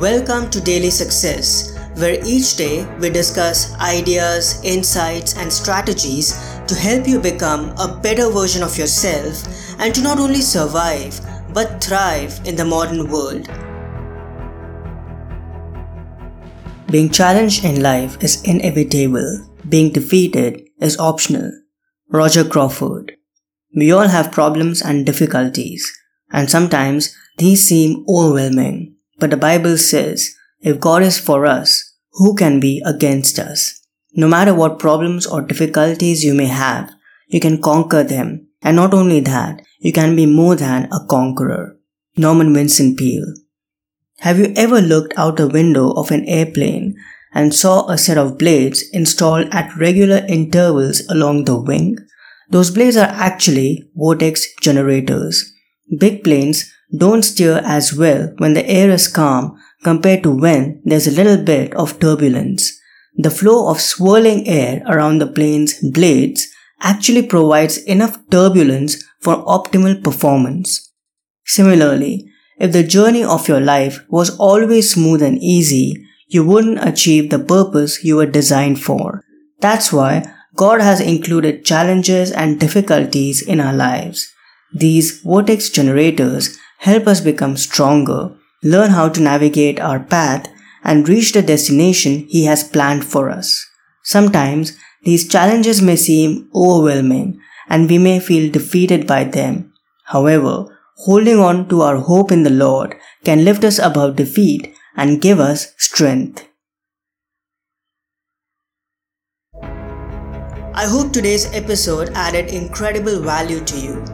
Welcome to Daily Success, where each day we discuss ideas, insights, and strategies to help you become a better version of yourself and to not only survive but thrive in the modern world. Being challenged in life is inevitable, being defeated is optional. Roger Crawford. We all have problems and difficulties, and sometimes these seem overwhelming. But the Bible says, if God is for us, who can be against us? No matter what problems or difficulties you may have, you can conquer them. And not only that, you can be more than a conqueror. Norman Vincent Peale. Have you ever looked out the window of an airplane and saw a set of blades installed at regular intervals along the wing? Those blades are actually vortex generators. Big planes don't steer as well when the air is calm compared to when there's a little bit of turbulence. The flow of swirling air around the plane's blades actually provides enough turbulence for optimal performance. Similarly, if the journey of your life was always smooth and easy, you wouldn't achieve the purpose you were designed for. That's why God has included challenges and difficulties in our lives. These vortex generators help us become stronger, learn how to navigate our path, and reach the destination He has planned for us. Sometimes these challenges may seem overwhelming and we may feel defeated by them. However, holding on to our hope in the Lord can lift us above defeat and give us strength. I hope today's episode added incredible value to you.